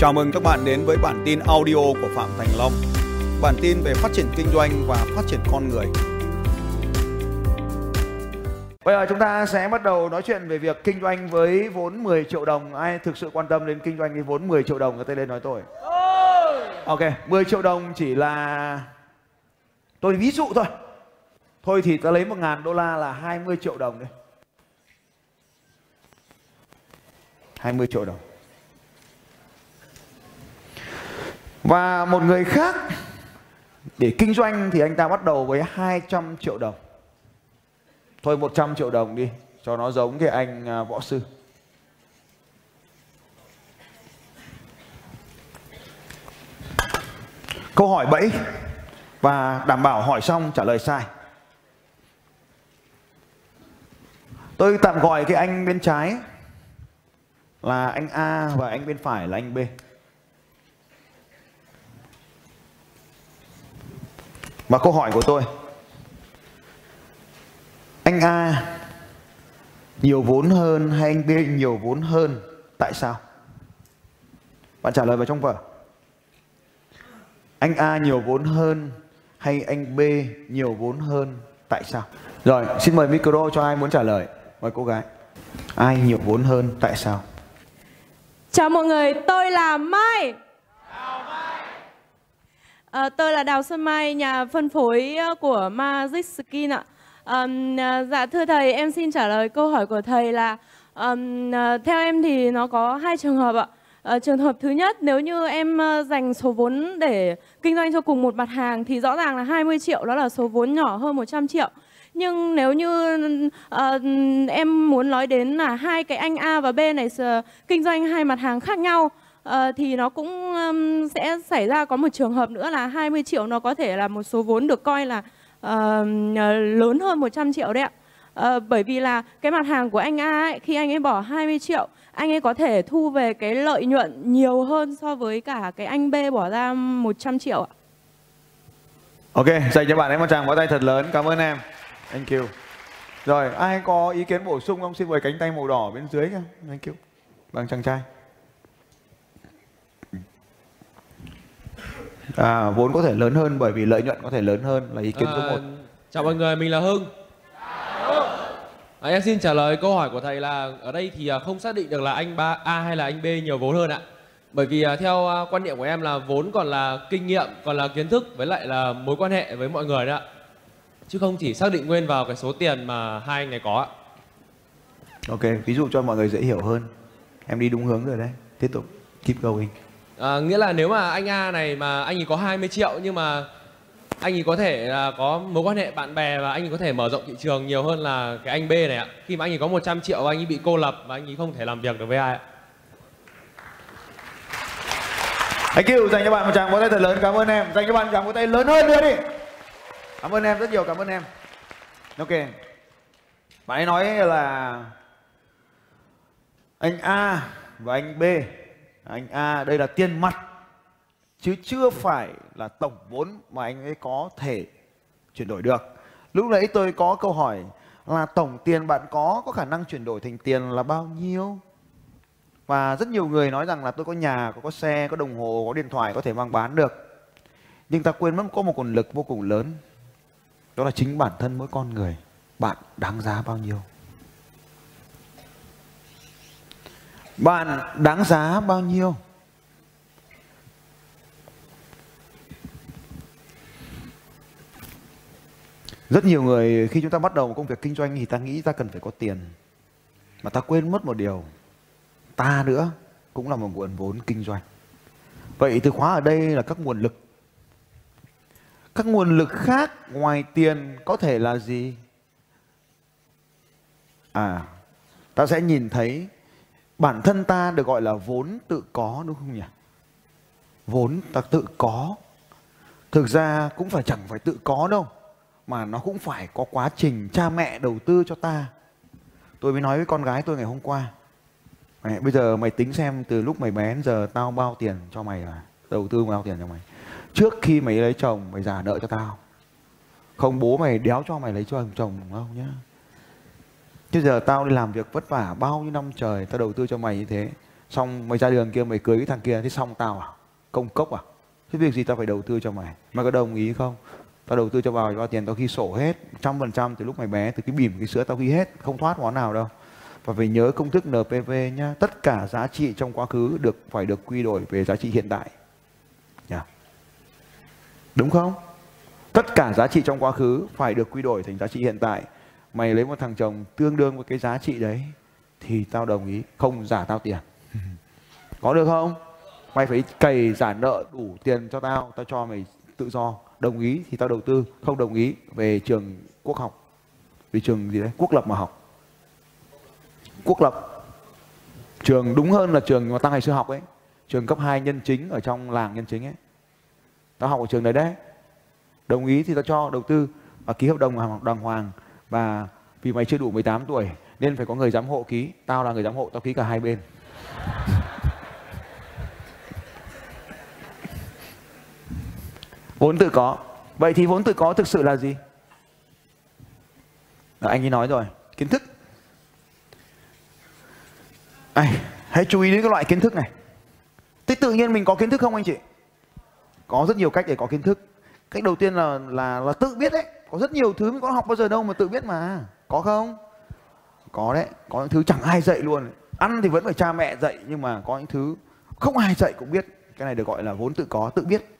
Chào mừng các bạn đến với bản tin audio của Phạm Thành Long. Bản tin về phát triển kinh doanh và phát triển con người. Bây giờ chúng ta sẽ bắt đầu nói chuyện về việc kinh doanh với vốn 10 triệu đồng. Ai thực sự quan tâm đến kinh doanh với vốn 10 triệu đồng có tay lên nói tôi. Ok, 10 triệu đồng chỉ là tôi ví dụ thôi. Thôi thì ta lấy 1 ngàn đô la là 20 triệu đồng đi. 20 triệu đồng. Và một người khác, để kinh doanh thì anh ta bắt đầu với 200 triệu đồng. Thôi 100 triệu đồng đi, cho nó giống cái anh à, võ sư. Câu hỏi bẫy, và đảm bảo hỏi xong trả lời sai. Tôi tạm gọi cái anh bên trái là anh A và anh bên phải là anh B. Và câu hỏi của tôi Anh A nhiều vốn hơn hay anh B nhiều vốn hơn Tại sao? Bạn trả lời vào trong vở Anh A nhiều vốn hơn hay anh B nhiều vốn hơn Tại sao? Rồi xin mời micro cho ai muốn trả lời Mời cô gái Ai nhiều vốn hơn tại sao? Chào mọi người, tôi là Mai Ờ, à, tôi là Đào Xuân Mai, nhà phân phối ờ, của Magic Skin ạ. À, dạ thưa thầy, em xin trả lời câu hỏi của thầy là um, theo em thì nó có hai trường hợp ạ. À, trường hợp thứ nhất nếu như em dành số vốn để kinh doanh cho cùng một mặt hàng thì rõ ràng là 20 triệu đó là số vốn nhỏ hơn 100 triệu. Nhưng nếu như uh, em muốn nói đến là hai cái anh A và B này uh, kinh doanh hai mặt hàng khác nhau Ờ, thì nó cũng um, sẽ xảy ra có một trường hợp nữa là 20 triệu nó có thể là một số vốn được coi là uh, lớn hơn 100 triệu đấy ạ. Uh, bởi vì là cái mặt hàng của anh A ấy, khi anh ấy bỏ 20 triệu anh ấy có thể thu về cái lợi nhuận nhiều hơn so với cả cái anh B bỏ ra 100 triệu ạ. Ok, dành cho bạn ấy một tràng vỗ tay thật lớn. Cảm ơn em. Thank you. Rồi, ai có ý kiến bổ sung không? Xin mời cánh tay màu đỏ bên dưới nhá Thank you. Bằng chàng trai. À, vốn có thể lớn hơn bởi vì lợi nhuận có thể lớn hơn là ý kiến số À, 1. chào mọi người, mình là Hưng. À, em xin trả lời câu hỏi của thầy là ở đây thì à, không xác định được là anh ba A hay là anh B nhiều vốn hơn ạ. Bởi vì à, theo à, quan niệm của em là vốn còn là kinh nghiệm, còn là kiến thức với lại là mối quan hệ với mọi người đó ạ. Chứ không chỉ xác định nguyên vào cái số tiền mà hai anh này có ạ. Ok, ví dụ cho mọi người dễ hiểu hơn. Em đi đúng hướng rồi đấy. Tiếp tục. Keep going. À, nghĩa là nếu mà anh A này mà anh ấy có 20 triệu nhưng mà anh ấy có thể là có mối quan hệ bạn bè và anh ấy có thể mở rộng thị trường nhiều hơn là cái anh B này ạ. Khi mà anh ấy có 100 triệu và anh ấy bị cô lập và anh ấy không thể làm việc được với ai ạ. Thank you, dành cho bạn một tràng vỗ tay thật lớn. Cảm ơn em. Dành cho bạn một tràng vỗ tay lớn hơn nữa đi. Cảm ơn em rất nhiều, cảm ơn em. Ok. Bạn ấy nói là anh A và anh B. Anh A đây là tiền mặt chứ chưa phải là tổng vốn mà anh ấy có thể chuyển đổi được. Lúc nãy tôi có câu hỏi là tổng tiền bạn có có khả năng chuyển đổi thành tiền là bao nhiêu? Và rất nhiều người nói rằng là tôi có nhà, có, có xe, có đồng hồ, có điện thoại có thể mang bán được. Nhưng ta quên mất có một nguồn lực vô cùng lớn. Đó là chính bản thân mỗi con người. Bạn đáng giá bao nhiêu? Bạn đáng giá bao nhiêu? Rất nhiều người khi chúng ta bắt đầu một công việc kinh doanh thì ta nghĩ ta cần phải có tiền. Mà ta quên mất một điều. Ta nữa cũng là một nguồn vốn kinh doanh. Vậy từ khóa ở đây là các nguồn lực. Các nguồn lực khác ngoài tiền có thể là gì? À, ta sẽ nhìn thấy bản thân ta được gọi là vốn tự có đúng không nhỉ? Vốn ta tự có. Thực ra cũng phải chẳng phải tự có đâu mà nó cũng phải có quá trình cha mẹ đầu tư cho ta. Tôi mới nói với con gái tôi ngày hôm qua. Mày, bây giờ mày tính xem từ lúc mày bé đến giờ tao bao tiền cho mày à? Đầu tư bao tiền cho mày. Trước khi mày lấy chồng mày giả nợ cho tao. Không bố mày đéo cho mày lấy chồng chồng không nhá. Chứ giờ tao đi làm việc vất vả bao nhiêu năm trời, tao đầu tư cho mày như thế. xong mày ra đường kia, mày cưới cái thằng kia, thế xong tao à? Công cốc à? Thế việc gì tao phải đầu tư cho mày? Mày có đồng ý không? Tao đầu tư cho vào bao tiền tao ghi sổ hết, trăm phần trăm từ lúc mày bé, từ cái bỉm cái sữa tao ghi hết, không thoát món nào đâu. Và phải nhớ công thức NPV nhá, tất cả giá trị trong quá khứ được, phải được quy đổi về giá trị hiện tại. Yeah. đúng không? Tất cả giá trị trong quá khứ phải được quy đổi thành giá trị hiện tại mày lấy một thằng chồng tương đương với cái giá trị đấy thì tao đồng ý không giả tao tiền. Có được không? Mày phải cày giả nợ đủ tiền cho tao tao cho mày tự do. Đồng ý thì tao đầu tư không đồng ý về trường quốc học. Về trường gì đấy? Quốc lập mà học. Quốc lập. Trường đúng hơn là trường mà tao ngày xưa học ấy. Trường cấp 2 nhân chính ở trong làng nhân chính ấy. Tao học ở trường đấy đấy. Đồng ý thì tao cho đầu tư. Và ký hợp đồng đàng hoàng và vì mày chưa đủ 18 tuổi nên phải có người giám hộ ký. Tao là người giám hộ tao ký cả hai bên. Vốn tự có. Vậy thì vốn tự có thực sự là gì? Đó, anh ấy nói rồi. Kiến thức. Ai, hãy chú ý đến cái loại kiến thức này. Thế tự nhiên mình có kiến thức không anh chị? Có rất nhiều cách để có kiến thức. Cách đầu tiên là là là tự biết đấy có rất nhiều thứ mình có học bao giờ đâu mà tự biết mà. Có không? Có đấy. Có những thứ chẳng ai dạy luôn. Ăn thì vẫn phải cha mẹ dạy, nhưng mà có những thứ không ai dạy cũng biết. Cái này được gọi là vốn tự có, tự biết.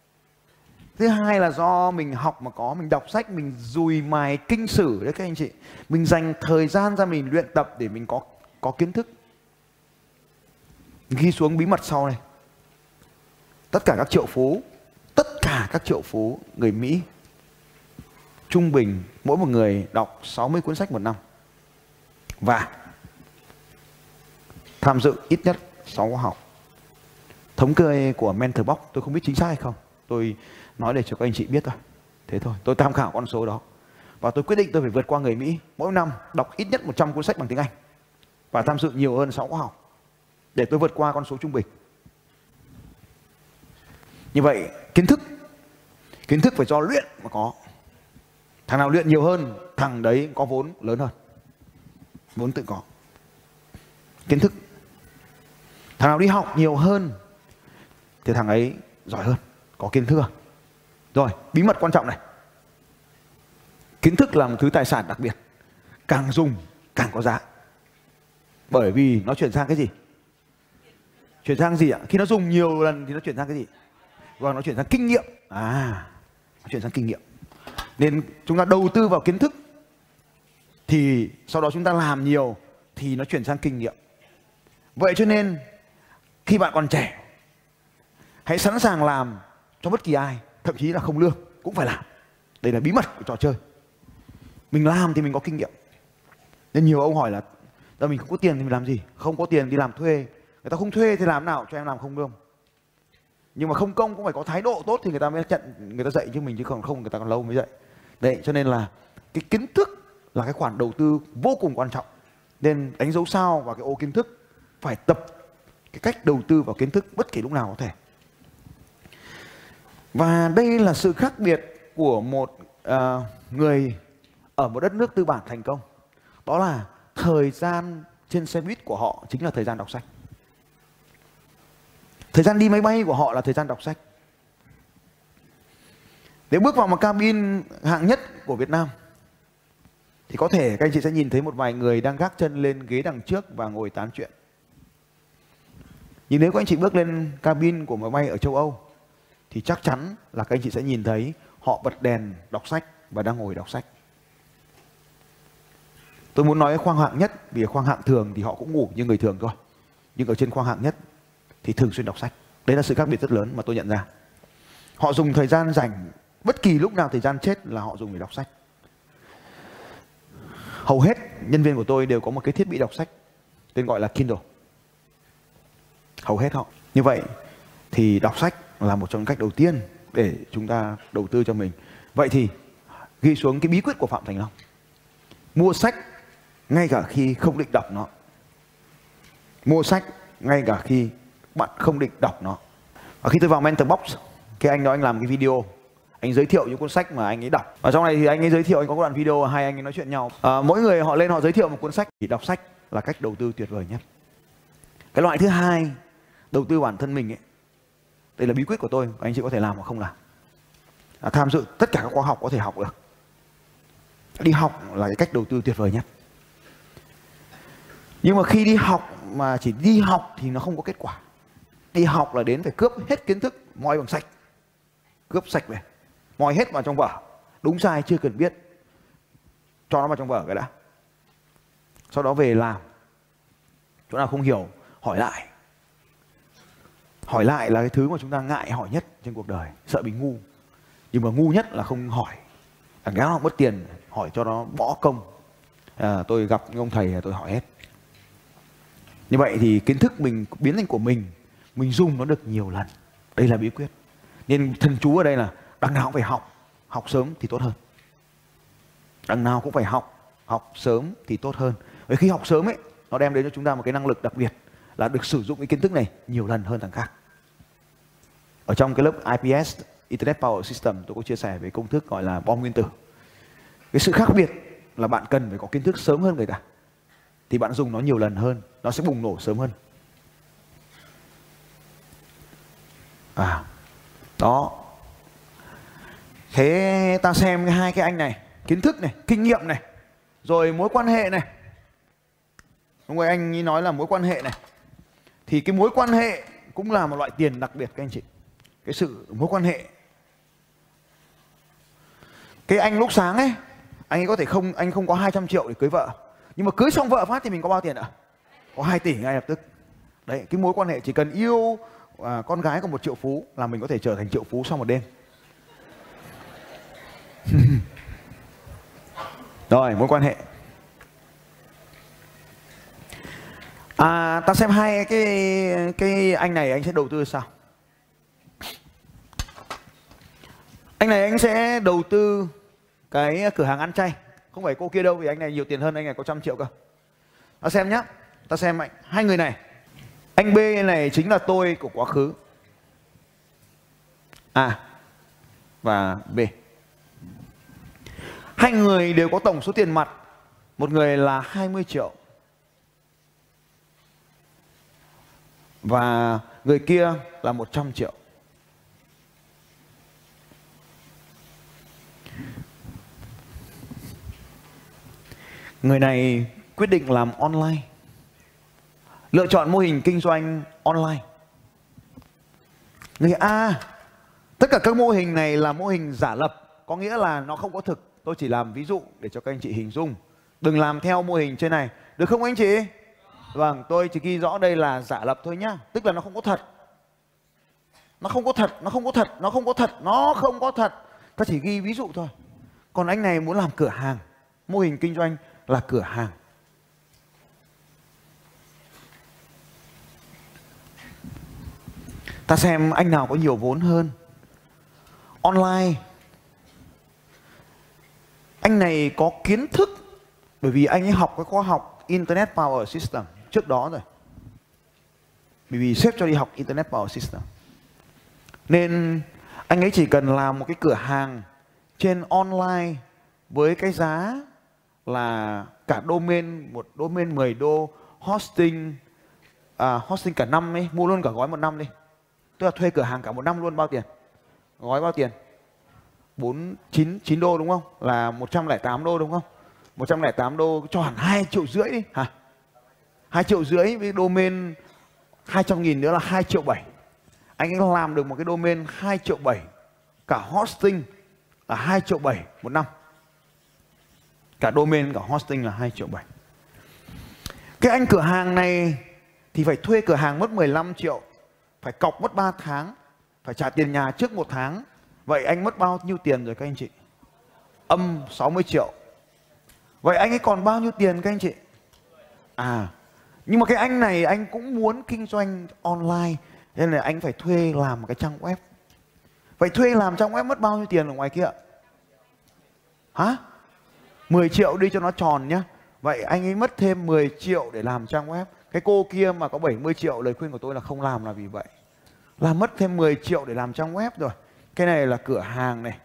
Thứ hai là do mình học mà có, mình đọc sách, mình dùi mài kinh sử đấy các anh chị. Mình dành thời gian ra mình luyện tập để mình có có kiến thức. Ghi xuống bí mật sau này. Tất cả các triệu phú, tất cả các triệu phú người Mỹ trung bình mỗi một người đọc 60 cuốn sách một năm và tham dự ít nhất 6 khóa học. Thống kê của Mentor Box tôi không biết chính xác hay không. Tôi nói để cho các anh chị biết thôi. Thế thôi, tôi tham khảo con số đó. Và tôi quyết định tôi phải vượt qua người Mỹ mỗi năm đọc ít nhất 100 cuốn sách bằng tiếng Anh và tham dự nhiều hơn 6 khóa học để tôi vượt qua con số trung bình. Như vậy, kiến thức kiến thức phải do luyện mà có. Thằng nào luyện nhiều hơn, thằng đấy có vốn lớn hơn. Vốn tự có. Kiến thức. Thằng nào đi học nhiều hơn thì thằng ấy giỏi hơn, có kiến thức hơn. Rồi, bí mật quan trọng này. Kiến thức là một thứ tài sản đặc biệt. Càng dùng càng có giá. Bởi vì nó chuyển sang cái gì? Chuyển sang gì ạ? Khi nó dùng nhiều lần thì nó chuyển sang cái gì? Và nó chuyển sang kinh nghiệm. À, nó chuyển sang kinh nghiệm. Nên chúng ta đầu tư vào kiến thức thì sau đó chúng ta làm nhiều thì nó chuyển sang kinh nghiệm. Vậy cho nên khi bạn còn trẻ hãy sẵn sàng làm cho bất kỳ ai, thậm chí là không lương cũng phải làm. Đây là bí mật của trò chơi. Mình làm thì mình có kinh nghiệm. Nên nhiều ông hỏi là giờ mình không có tiền thì mình làm gì? Không có tiền đi làm thuê. Người ta không thuê thì làm nào cho em làm không lương? Nhưng mà không công cũng phải có thái độ tốt thì người ta mới nhận người ta dạy chứ mình chứ còn không người ta còn lâu mới dạy. Đấy cho nên là cái kiến thức là cái khoản đầu tư vô cùng quan trọng. Nên đánh dấu sao vào cái ô kiến thức phải tập cái cách đầu tư vào kiến thức bất kỳ lúc nào có thể. Và đây là sự khác biệt của một uh, người ở một đất nước tư bản thành công. Đó là thời gian trên xe buýt của họ chính là thời gian đọc sách. Thời gian đi máy bay của họ là thời gian đọc sách. Nếu bước vào một cabin hạng nhất của Việt Nam, thì có thể các anh chị sẽ nhìn thấy một vài người đang gác chân lên ghế đằng trước và ngồi tán chuyện. Nhưng nếu các anh chị bước lên cabin của máy bay ở châu Âu, thì chắc chắn là các anh chị sẽ nhìn thấy họ bật đèn đọc sách và đang ngồi đọc sách. Tôi muốn nói khoang hạng nhất, vì khoang hạng thường thì họ cũng ngủ như người thường thôi. Nhưng ở trên khoang hạng nhất thì thường xuyên đọc sách. Đấy là sự khác biệt rất lớn mà tôi nhận ra. Họ dùng thời gian dành bất kỳ lúc nào thời gian chết là họ dùng để đọc sách. Hầu hết nhân viên của tôi đều có một cái thiết bị đọc sách tên gọi là Kindle. Hầu hết họ. Như vậy thì đọc sách là một trong những cách đầu tiên để chúng ta đầu tư cho mình. Vậy thì ghi xuống cái bí quyết của Phạm Thành Long. Mua sách ngay cả khi không định đọc nó. Mua sách ngay cả khi bạn không định đọc nó. Và khi tôi vào Mentor Box, cái anh đó anh làm cái video anh giới thiệu những cuốn sách mà anh ấy đọc. Và trong này thì anh ấy giới thiệu anh có đoạn video hai anh ấy nói chuyện nhau. À, mỗi người họ lên họ giới thiệu một cuốn sách. Thì đọc sách là cách đầu tư tuyệt vời nhất. Cái loại thứ hai đầu tư bản thân mình ấy đây là bí quyết của tôi anh chị có thể làm hoặc không làm. À, tham dự tất cả các khóa học có thể học được. Đi học là cái cách đầu tư tuyệt vời nhất. Nhưng mà khi đi học mà chỉ đi học thì nó không có kết quả. Đi học là đến phải cướp hết kiến thức moi bằng sách. Cướp sạch về moi hết vào trong vở. Đúng sai chưa cần biết. Cho nó vào trong vở cái đã. Sau đó về làm. Chỗ nào không hiểu hỏi lại. Hỏi lại là cái thứ mà chúng ta ngại hỏi nhất trên cuộc đời. Sợ bị ngu. Nhưng mà ngu nhất là không hỏi. Thằng gáo học mất tiền hỏi cho nó bỏ công. À, tôi gặp ông thầy tôi hỏi hết. Như vậy thì kiến thức mình biến thành của mình mình dùng nó được nhiều lần. Đây là bí quyết. Nên thần chú ở đây là đằng nào cũng phải học. Học sớm thì tốt hơn. Đằng nào cũng phải học. Học sớm thì tốt hơn. Bởi khi học sớm ấy, nó đem đến cho chúng ta một cái năng lực đặc biệt là được sử dụng cái kiến thức này nhiều lần hơn thằng khác. Ở trong cái lớp IPS Internet Power System, tôi có chia sẻ về công thức gọi là bom nguyên tử. Cái sự khác biệt là bạn cần phải có kiến thức sớm hơn người ta, thì bạn dùng nó nhiều lần hơn, nó sẽ bùng nổ sớm hơn. À đó thế ta xem hai cái anh này kiến thức này kinh nghiệm này rồi mối quan hệ này. Đúng rồi anh ấy nói là mối quan hệ này. Thì cái mối quan hệ cũng là một loại tiền đặc biệt các anh chị. Cái sự mối quan hệ. Cái anh lúc sáng ấy anh ấy có thể không anh không có 200 triệu để cưới vợ. Nhưng mà cưới xong vợ phát thì mình có bao tiền ạ? Có 2 tỷ ngay lập tức. Đấy cái mối quan hệ chỉ cần yêu à, con gái của một triệu phú là mình có thể trở thành triệu phú sau một đêm. rồi, mối quan hệ. À ta xem hai cái cái anh này anh sẽ đầu tư sao? Anh này anh sẽ đầu tư cái cửa hàng ăn chay. Không phải cô kia đâu, vì anh này nhiều tiền hơn, anh này có trăm triệu cơ. Ta xem nhá. Ta xem anh, hai người này. Anh B này chính là tôi của quá khứ. A và B hai người đều có tổng số tiền mặt một người là 20 triệu và người kia là 100 triệu Người này quyết định làm online. Lựa chọn mô hình kinh doanh online. Người A, tất cả các mô hình này là mô hình giả lập, có nghĩa là nó không có thực. Tôi chỉ làm ví dụ để cho các anh chị hình dung. Đừng làm theo mô hình trên này. Được không anh chị? Vâng, tôi chỉ ghi rõ đây là giả lập thôi nhá. Tức là nó không có thật. Nó không có thật, nó không có thật, nó không có thật, nó không có thật. Ta chỉ ghi ví dụ thôi. Còn anh này muốn làm cửa hàng, mô hình kinh doanh là cửa hàng ta xem anh nào có nhiều vốn hơn online anh này có kiến thức bởi vì anh ấy học cái khóa học internet power system trước đó rồi. Bởi vì sếp cho đi học internet power system. Nên anh ấy chỉ cần làm một cái cửa hàng trên online với cái giá là cả domain một domain 10 đô hosting à, hosting cả năm ấy mua luôn cả gói một năm đi. Tức là thuê cửa hàng cả một năm luôn bao tiền? Gói bao tiền? Bốn chín chín đô đúng không? Là 108 đô đúng không? 108 đô cho hẳn 2 triệu rưỡi đi. Hả? 2 triệu rưỡi với domain 200 nghìn nữa là 2 triệu 7 anh ấy làm được một cái domain 2 triệu 7 cả hosting là 2 triệu 7 một năm. Cả domain, cả hosting là 2 triệu 7. Cái anh cửa hàng này thì phải thuê cửa hàng mất 15 triệu, phải cọc mất 3 tháng, phải trả tiền nhà trước một tháng. Vậy anh mất bao nhiêu tiền rồi các anh chị? Âm 60 triệu. Vậy anh ấy còn bao nhiêu tiền các anh chị? À, nhưng mà cái anh này anh cũng muốn kinh doanh online nên là anh phải thuê làm một cái trang web. Vậy thuê làm trang web mất bao nhiêu tiền ở ngoài kia? Hả? 10 triệu đi cho nó tròn nhá. Vậy anh ấy mất thêm 10 triệu để làm trang web. Cái cô kia mà có 70 triệu lời khuyên của tôi là không làm là vì vậy. Là mất thêm 10 triệu để làm trang web rồi. Cái này là cửa hàng này.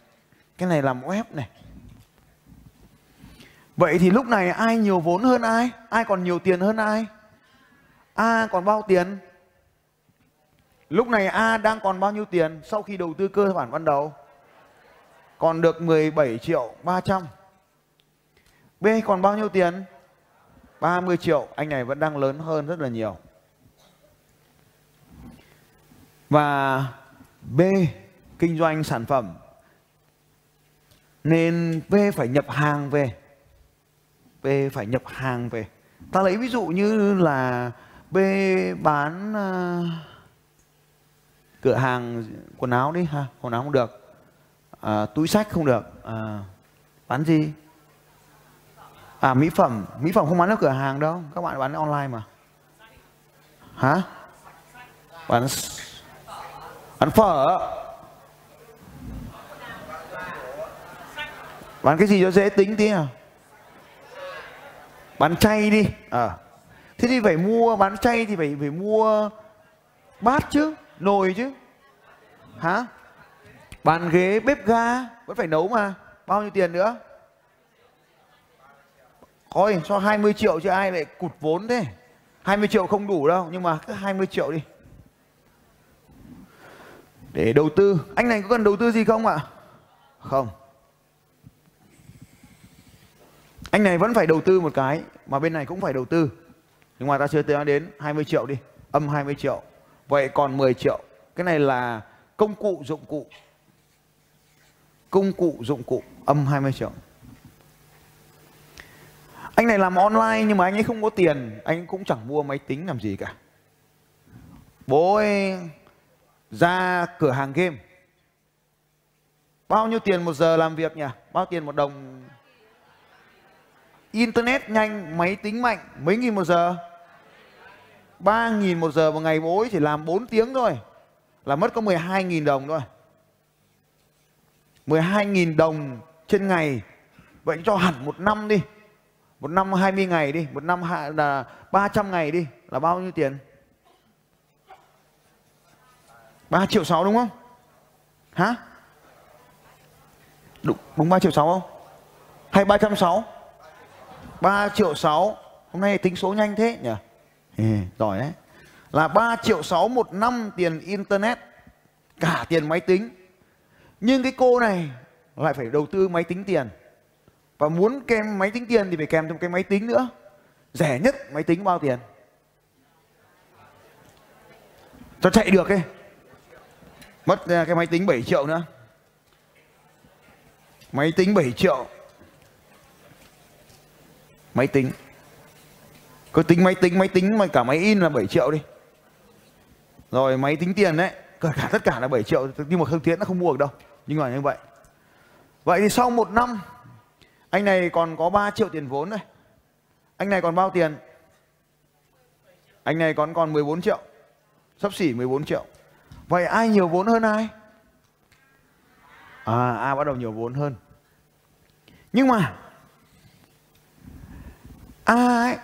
Cái này làm web này. Vậy thì lúc này ai nhiều vốn hơn ai? Ai còn nhiều tiền hơn ai? A còn bao tiền? Lúc này A đang còn bao nhiêu tiền sau khi đầu tư cơ bản ban đầu? Còn được 17 triệu 300. B còn bao nhiêu tiền? 30 triệu. Anh này vẫn đang lớn hơn rất là nhiều. Và B kinh doanh sản phẩm nên V phải nhập hàng về. B phải nhập hàng về. Ta lấy ví dụ như là B bán uh, cửa hàng quần áo đi ha, quần áo không được. À, túi sách không được. À, bán gì? À mỹ phẩm, mỹ phẩm không bán ở cửa hàng đâu, các bạn bán online mà. Hả? Bán bán phở. Bán cái gì cho dễ tính tí nào Bán chay đi. À. Thế thì phải mua bán chay thì phải phải mua bát chứ, nồi chứ. Hả? Bàn ghế, bếp ga vẫn phải nấu mà. Bao nhiêu tiền nữa? Thôi cho 20 triệu chứ ai lại cụt vốn thế 20 triệu không đủ đâu Nhưng mà cứ 20 triệu đi Để đầu tư Anh này có cần đầu tư gì không ạ Không Anh này vẫn phải đầu tư một cái, Mà bên này cũng phải đầu tư. Nhưng mà ta chưa tới đến 20 triệu đi, Âm 20 triệu. Vậy còn 10 triệu. Cái này là công cụ dụng cụ. Công cụ dụng cụ, Âm 20 triệu. Anh này làm online nhưng mà anh ấy không có tiền. Anh cũng chẳng mua máy tính làm gì cả. Bố ấy ra cửa hàng game. Bao nhiêu tiền một giờ làm việc nhỉ? Bao tiền một đồng internet nhanh máy tính mạnh mấy nghìn một giờ? 3.000 một giờ một ngày bố ấy chỉ làm 4 tiếng thôi. Là mất có 12.000 đồng thôi. 12.000 đồng trên ngày. Vậy cho hẳn một năm đi. Một năm 20 ngày đi. Một năm là 300 ngày đi. Là bao nhiêu tiền? 3 triệu 6 đúng không? Hả? Đúng, đúng 3 triệu 6 không? Hay 360 3 triệu 6 hôm nay tính số nhanh thế nhỉ? Ừ, giỏi đấy. Là 3 triệu 6 một năm tiền internet cả tiền máy tính. Nhưng cái cô này lại phải đầu tư máy tính tiền. Và muốn kèm máy tính tiền thì phải kèm thêm cái máy tính nữa. Rẻ nhất máy tính bao tiền? Cho chạy được ấy. Mất à, cái máy tính 7 triệu nữa. Máy tính 7 triệu máy tính cứ tính máy tính máy tính mà cả máy in là 7 triệu đi rồi máy tính tiền đấy cả tất cả là 7 triệu nhưng mà không tiến nó không mua được đâu nhưng mà như vậy vậy thì sau một năm anh này còn có 3 triệu tiền vốn đây. Anh này còn bao tiền? Anh này còn còn 14 triệu. Sắp xỉ 14 triệu. Vậy ai nhiều vốn hơn ai? À, A bắt đầu nhiều vốn hơn. Nhưng mà A ấy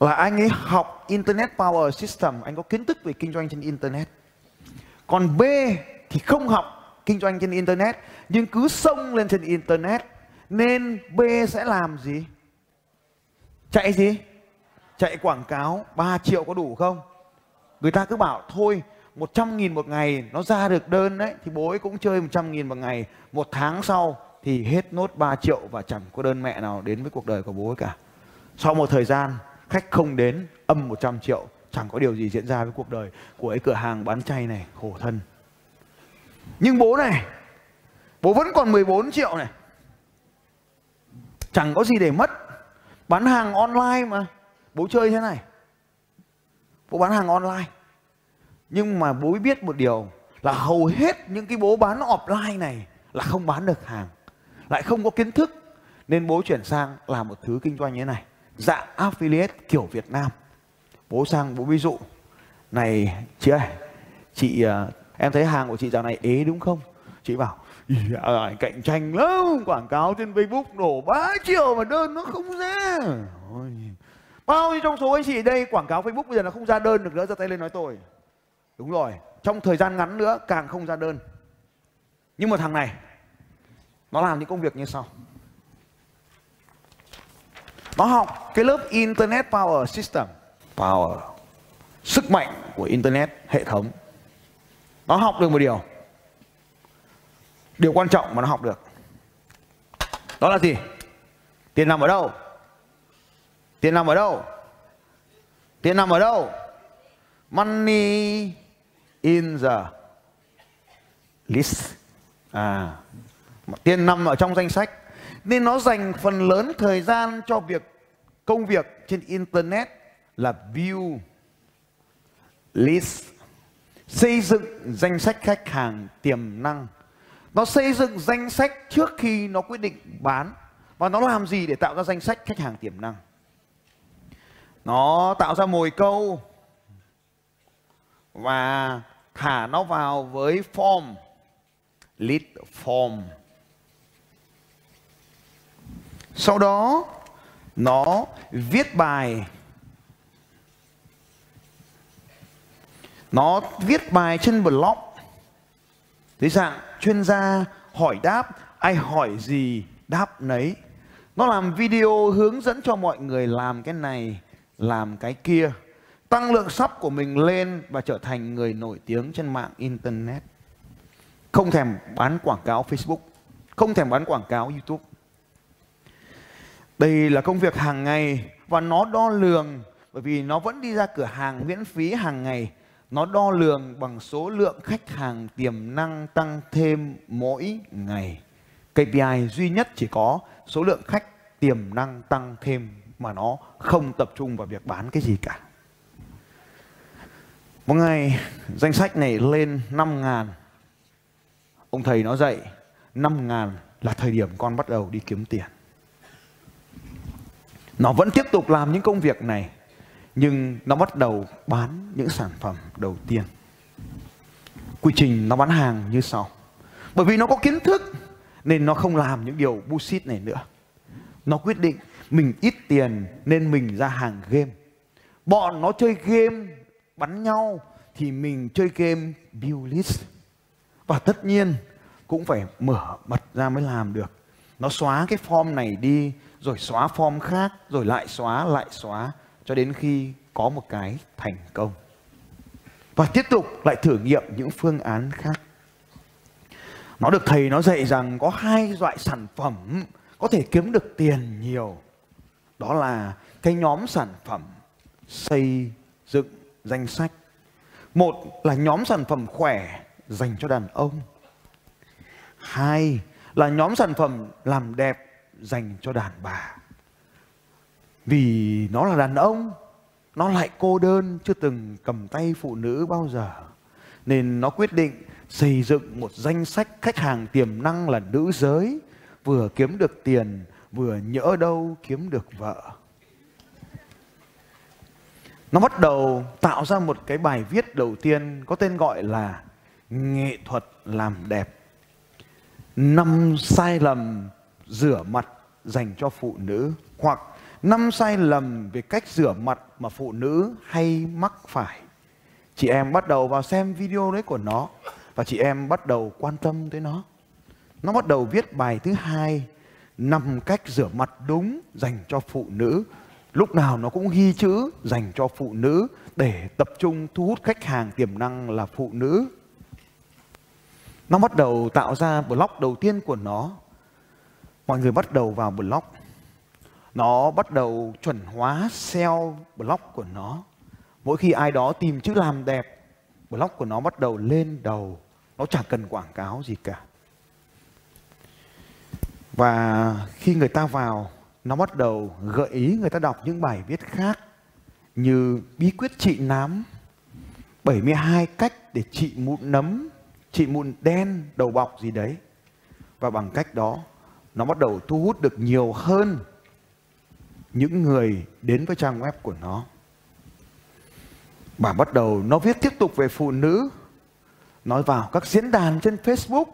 là anh ấy học Internet Power System, anh có kiến thức về kinh doanh trên Internet. Còn B thì không học kinh doanh trên Internet, nhưng cứ xông lên trên Internet nên B sẽ làm gì? Chạy gì? Chạy quảng cáo 3 triệu có đủ không? Người ta cứ bảo thôi 100 nghìn một ngày nó ra được đơn đấy thì bố ấy cũng chơi 100 nghìn một ngày. Một tháng sau thì hết nốt 3 triệu và chẳng có đơn mẹ nào đến với cuộc đời của bố ấy cả. Sau một thời gian, khách không đến, âm 100 triệu, chẳng có điều gì diễn ra với cuộc đời của ấy cửa hàng bán chay này, khổ thân. Nhưng bố này, bố vẫn còn 14 triệu này. Chẳng có gì để mất. Bán hàng online mà. Bố chơi thế này. Bố bán hàng online. Nhưng mà bố biết một điều, Là hầu hết những cái bố bán offline này Là không bán được hàng. Lại không có kiến thức, Nên bố chuyển sang làm một thứ kinh doanh như thế này. Dạng affiliate kiểu Việt Nam. Bố sang bố ví dụ. Này chị ơi Chị ờ, em thấy hàng của chị dạo này ế đúng không? Chị bảo à, cạnh tranh lắm quảng cáo trên Facebook đổ 3 triệu mà đơn nó không ra. Ôi. bao nhiêu trong số anh chị đây quảng cáo Facebook bây giờ nó không ra đơn được nữa ra tay lên nói tôi. Đúng rồi trong thời gian ngắn nữa càng không ra đơn. Nhưng mà thằng này nó làm những công việc như sau nó học cái lớp Internet Power System. Power. Sức mạnh của internet hệ thống. Nó học được một điều. Điều quan trọng mà nó học được. Đó là gì? Tiền nằm ở đâu? Tiền nằm ở đâu? Tiền nằm ở đâu? Money in the list. À tiền nằm ở trong danh sách nên nó dành phần lớn thời gian cho việc, công việc trên internet là view, list, xây dựng danh sách khách hàng tiềm năng. Nó xây dựng danh sách trước khi nó quyết định bán và nó làm gì để tạo ra danh sách khách hàng tiềm năng. Nó tạo ra mồi câu và thả nó vào với form, lead form sau đó, nó viết bài. Nó viết bài trên blog thế dạng chuyên gia hỏi đáp. Ai hỏi gì? Đáp nấy. Nó làm video hướng dẫn cho mọi người làm cái này, làm cái kia. Tăng lượng sub của mình lên và trở thành người nổi tiếng trên mạng internet. Không thèm bán quảng cáo facebook. Không thèm bán quảng cáo youtube đây là công việc hàng ngày và nó đo lường, bởi vì nó vẫn đi ra cửa hàng miễn phí hàng ngày nó đo lường bằng số lượng khách hàng tiềm năng tăng thêm mỗi ngày. KPI duy nhất chỉ có số lượng khách tiềm năng tăng thêm mà nó không tập trung vào việc bán cái gì cả. Một ngày, danh sách này lên 5 ngàn. Ông thầy nó dạy 5 ngàn là thời điểm con bắt đầu đi kiếm tiền. Nó vẫn tiếp tục làm những công việc này, nhưng nó bắt đầu bán những sản phẩm đầu tiên. Quy trình nó bán hàng như sau. Bởi vì nó có kiến thức, nên nó không làm những điều bullshit này nữa. Nó quyết định mình ít tiền nên mình ra hàng game. Bọn nó chơi game, bắn nhau, thì mình chơi game build list và tất nhiên cũng phải mở mật ra mới làm được. Nó xóa cái form này đi rồi xóa form khác, rồi lại xóa lại xóa, cho đến khi có một cái thành công. Và tiếp tục lại thử nghiệm những phương án khác. Nó được thầy nó dạy rằng có hai loại sản phẩm có thể kiếm được tiền nhiều. Đó là cái nhóm sản phẩm xây dựng danh sách. Một là nhóm sản phẩm khỏe dành cho đàn ông. Hai là nhóm sản phẩm làm đẹp dành cho đàn bà. Vì nó là đàn ông, nó lại cô đơn, chưa từng cầm tay phụ nữ bao giờ. Nên nó quyết định xây dựng một danh sách khách hàng tiềm năng là nữ giới, vừa kiếm được tiền, vừa nhỡ đâu kiếm được vợ. Nó bắt đầu tạo ra một cái bài viết đầu tiên có tên gọi là nghệ thuật làm đẹp. Năm sai lầm rửa mặt dành cho phụ nữ hoặc năm sai lầm về cách rửa mặt mà phụ nữ hay mắc phải. Chị em bắt đầu vào xem video đấy của nó và chị em bắt đầu quan tâm tới nó. Nó bắt đầu viết bài thứ hai, năm cách rửa mặt đúng dành cho phụ nữ. Lúc nào nó cũng ghi chữ dành cho phụ nữ để tập trung thu hút khách hàng tiềm năng là phụ nữ. Nó bắt đầu tạo ra blog đầu tiên của nó. Mọi người bắt đầu vào blog nó bắt đầu chuẩn hóa SEO blog của nó. Mỗi khi ai đó tìm chữ làm đẹp blog của nó bắt đầu lên đầu. Nó chẳng cần quảng cáo gì cả. Và khi người ta vào, nó bắt đầu gợi ý người ta đọc những bài viết khác như bí quyết trị nám 72 cách để trị mụn nấm, trị mụn đen, đầu bọc gì đấy. Và bằng cách đó nó bắt đầu thu hút được nhiều hơn những người đến với trang web của nó. Bà bắt đầu nó viết tiếp tục về phụ nữ, nói vào các diễn đàn trên Facebook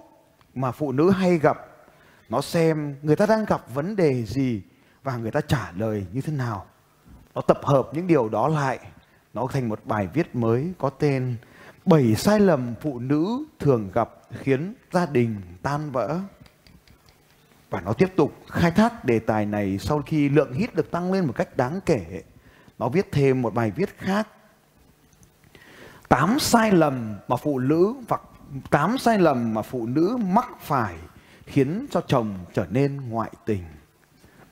mà phụ nữ hay gặp, nó xem người ta đang gặp vấn đề gì và người ta trả lời như thế nào. Nó tập hợp những điều đó lại, nó thành một bài viết mới có tên bảy sai lầm phụ nữ thường gặp khiến gia đình tan vỡ và nó tiếp tục khai thác đề tài này sau khi lượng hit được tăng lên một cách đáng kể. Nó viết thêm một bài viết khác. Tám sai lầm mà phụ nữ hoặc tám sai lầm mà phụ nữ mắc phải khiến cho chồng trở nên ngoại tình.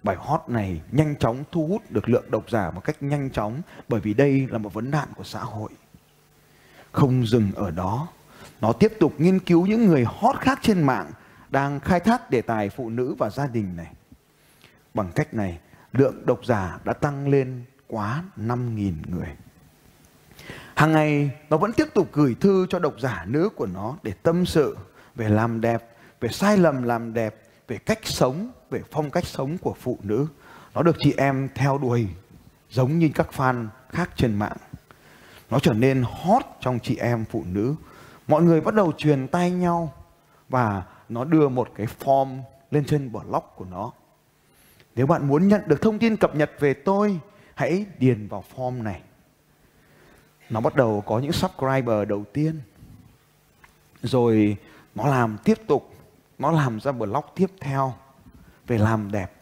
Bài hot này nhanh chóng thu hút được lượng độc giả một cách nhanh chóng bởi vì đây là một vấn nạn của xã hội. Không dừng ở đó, nó tiếp tục nghiên cứu những người hot khác trên mạng đang khai thác đề tài phụ nữ và gia đình này bằng cách này lượng độc giả đã tăng lên quá 5.000 người Hàng ngày nó vẫn tiếp tục gửi thư cho độc giả nữ của nó để tâm sự về làm đẹp, về sai lầm làm đẹp, về cách sống, về phong cách sống của phụ nữ. Nó được chị em theo đuổi giống như các fan khác trên mạng. Nó trở nên hot trong chị em phụ nữ. Mọi người bắt đầu truyền tay nhau và nó đưa một cái form lên trên blog của nó. Nếu bạn muốn nhận được thông tin cập nhật về tôi, hãy điền vào form này. Nó bắt đầu có những subscriber đầu tiên. Rồi nó làm tiếp tục nó làm ra blog tiếp theo về làm đẹp.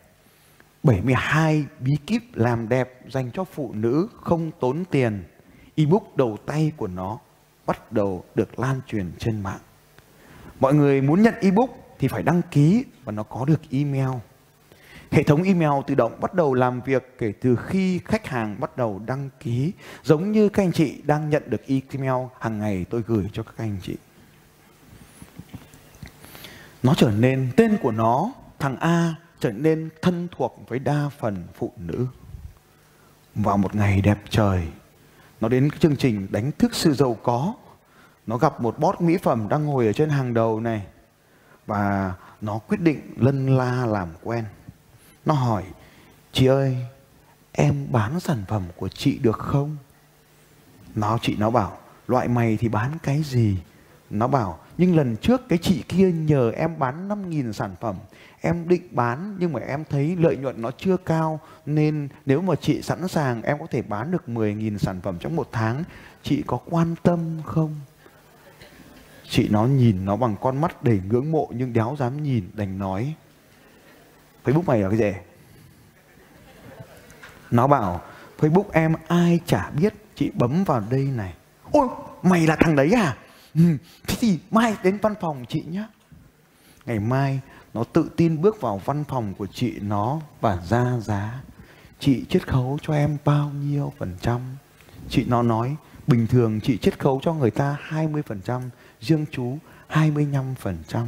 72 bí kíp làm đẹp dành cho phụ nữ không tốn tiền. Ebook đầu tay của nó bắt đầu được lan truyền trên mạng mọi người muốn nhận ebook thì phải đăng ký và nó có được email Hệ thống email tự động bắt đầu làm việc kể từ khi khách hàng bắt đầu đăng ký, giống như các anh chị đang nhận được email hàng ngày tôi gửi cho các anh chị. Nó trở nên tên của nó, thằng A trở nên thân thuộc với đa phần phụ nữ. Vào một ngày đẹp trời, nó đến cái chương trình đánh thức sự giàu có. Nó gặp một boss mỹ phẩm đang ngồi ở trên hàng đầu này và nó quyết định lân la làm quen. Nó hỏi, chị ơi, em bán sản phẩm của chị được không? Nó chị nó bảo, loại mày thì bán cái gì? Nó bảo, nhưng lần trước cái chị kia nhờ em bán 5.000 sản phẩm Em định bán nhưng mà em thấy lợi nhuận nó chưa cao Nên nếu mà chị sẵn sàng em có thể bán được 10.000 sản phẩm trong một tháng Chị có quan tâm không? Chị nó nhìn nó bằng con mắt đầy ngưỡng mộ nhưng đéo dám nhìn đành nói. Facebook mày là cái gì? Nó bảo Facebook em ai chả biết Chị bấm vào đây này. Ôi mày là thằng đấy à? Ừ, Thế thì mai đến văn phòng chị nhé Ngày mai nó tự tin bước vào văn phòng của chị nó và ra giá. Chị chiết khấu cho em bao nhiêu phần trăm? Chị nó nói Bình thường chị chiết khấu cho người ta 20% Riêng chú 25%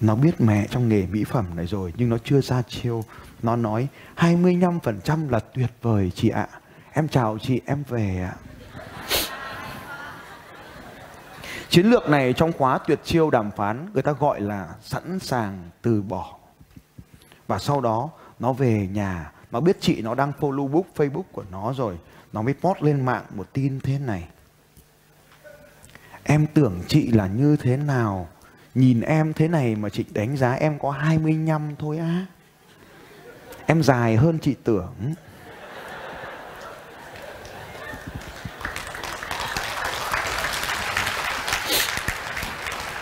nó biết mẹ trong nghề mỹ phẩm này rồi nhưng nó chưa ra chiêu. Nó nói 25% là tuyệt vời chị ạ. Em chào chị, em về ạ. Chiến lược này trong khóa tuyệt chiêu đàm phán người ta gọi là sẵn sàng từ bỏ. Và sau đó nó về nhà, nó biết chị nó đang follow book Facebook của nó rồi. Nó mới post lên mạng một tin thế này. Em tưởng chị là như thế nào Nhìn em thế này mà chị đánh giá em có 25 thôi á. Em dài hơn chị tưởng.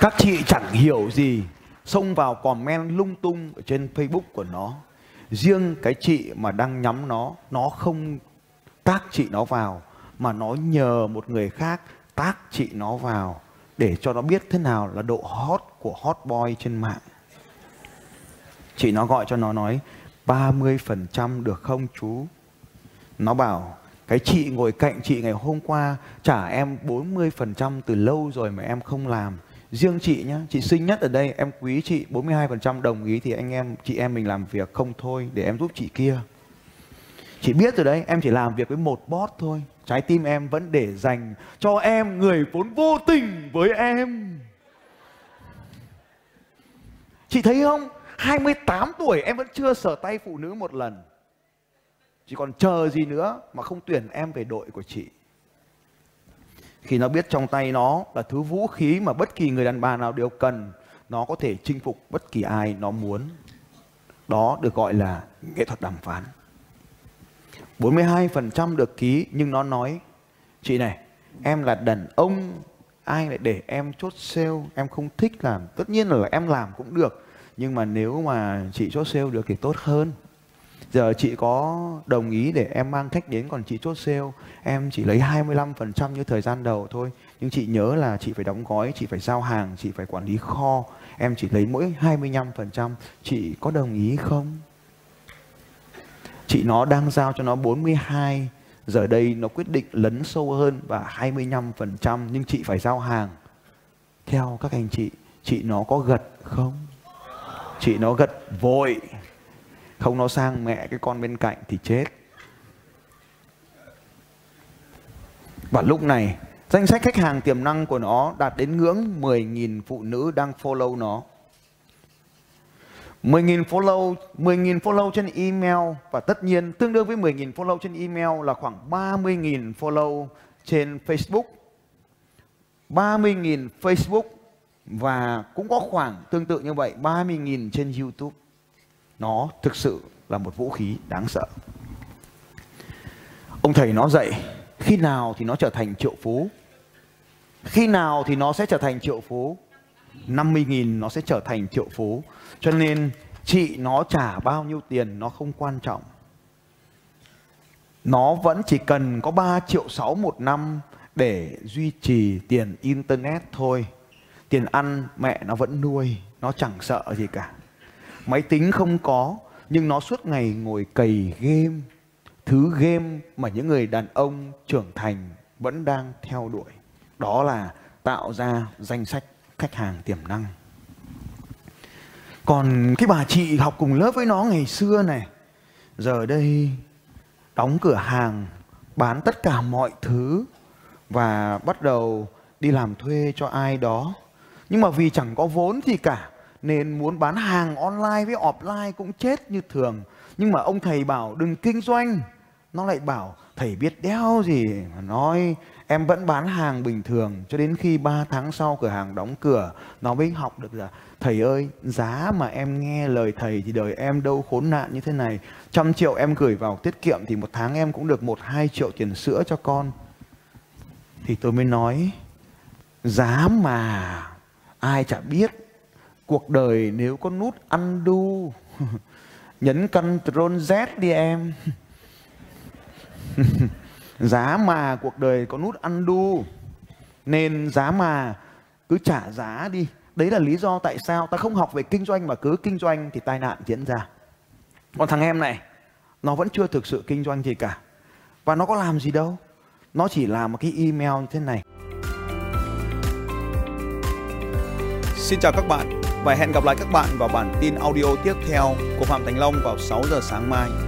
Các chị chẳng hiểu gì xông vào comment lung tung ở trên Facebook của nó. Riêng cái chị mà đang nhắm nó, nó không tác chị nó vào mà nó nhờ một người khác tác chị nó vào để cho nó biết thế nào là độ hot của hot boy trên mạng. Chị nó gọi cho nó nói 30% được không chú? Nó bảo cái chị ngồi cạnh chị ngày hôm qua trả em 40% từ lâu rồi mà em không làm. Riêng chị nhá, chị xinh nhất ở đây, em quý chị 42% đồng ý thì anh em, chị em mình làm việc không thôi để em giúp chị kia. Chị biết rồi đấy, em chỉ làm việc với một boss thôi. Trái tim em vẫn để dành cho em người vốn vô tình với em. Chị thấy không? 28 tuổi em vẫn chưa sờ tay phụ nữ một lần. Chị còn chờ gì nữa mà không tuyển em về đội của chị. Khi nó biết trong tay nó là thứ vũ khí mà bất kỳ người đàn bà nào đều cần, nó có thể chinh phục bất kỳ ai nó muốn. Đó được gọi là nghệ thuật đàm phán. 42% được ký, nhưng nó nói, chị này, em là đàn ông, ai lại để em chốt sale? Em không thích làm. Tất nhiên là em làm cũng được, nhưng mà nếu mà chị chốt sale được thì tốt hơn. Giờ chị có đồng ý để em mang khách đến còn chị chốt sale, em chỉ lấy 25% như thời gian đầu thôi. Nhưng chị nhớ là chị phải đóng gói, chị phải giao hàng, chị phải quản lý kho, em chỉ lấy mỗi 25% chị có đồng ý không? Chị nó đang giao cho nó 42 giờ đây, nó quyết định lấn sâu hơn và 25% nhưng chị phải giao hàng. Theo các anh chị chị nó có gật không? Chị nó gật vội. Không, nó sang mẹ cái con bên cạnh thì chết. Và lúc này, danh sách khách hàng tiềm năng của nó đạt đến ngưỡng 10.000 phụ nữ đang follow nó. 10.000 follow 10.000 follow trên email và tất nhiên tương đương với 10.000 follow trên email là khoảng 30.000 follow trên Facebook. 30.000 Facebook và cũng có khoảng tương tự như vậy 30.000 trên YouTube. Nó thực sự là một vũ khí đáng sợ. Ông thầy nó dạy, khi nào thì nó trở thành triệu phú? Khi nào thì nó sẽ trở thành triệu phú? 50.000 nó sẽ trở thành triệu phú. Cho nên chị nó trả bao nhiêu tiền nó không quan trọng. Nó vẫn chỉ cần có 3 triệu 6 một năm để duy trì tiền internet thôi. Tiền ăn mẹ nó vẫn nuôi, nó chẳng sợ gì cả. Máy tính không có, nhưng nó suốt ngày ngồi cày game. Thứ game mà những người đàn ông trưởng thành vẫn đang theo đuổi. Đó là tạo ra danh sách khách hàng tiềm năng. Còn cái bà chị học cùng lớp với nó ngày xưa này, giờ đây đóng cửa hàng, bán tất cả mọi thứ và bắt đầu đi làm thuê cho ai đó. Nhưng mà vì chẳng có vốn gì cả, nên muốn bán hàng online với offline cũng chết như thường. Nhưng mà ông thầy bảo đừng kinh doanh. Nó lại bảo, thầy biết đeo gì mà nói em vẫn bán hàng bình thường, cho đến khi 3 tháng sau cửa hàng đóng cửa. Nó mới học được là, thầy ơi, giá mà em nghe lời thầy thì đời em đâu khốn nạn như thế này. Trăm triệu em gửi vào tiết kiệm thì một tháng em cũng được một, hai triệu tiền sữa cho con. Thì tôi mới nói, giá mà ai chả biết. Cuộc đời nếu có nút ăn đu, nhấn Ctrl Z đi em. giá mà cuộc đời có nút ăn đu nên giá mà cứ trả giá đi. Đấy là lý do tại sao ta không học về kinh doanh mà cứ kinh doanh thì tai nạn diễn ra. Còn thằng em này, nó vẫn chưa thực sự kinh doanh gì cả. Và nó có làm gì đâu. Nó chỉ làm một cái email như thế này. Xin chào các bạn và hẹn gặp lại các bạn vào bản tin audio tiếp theo của Phạm Thành Long vào 6 giờ sáng mai.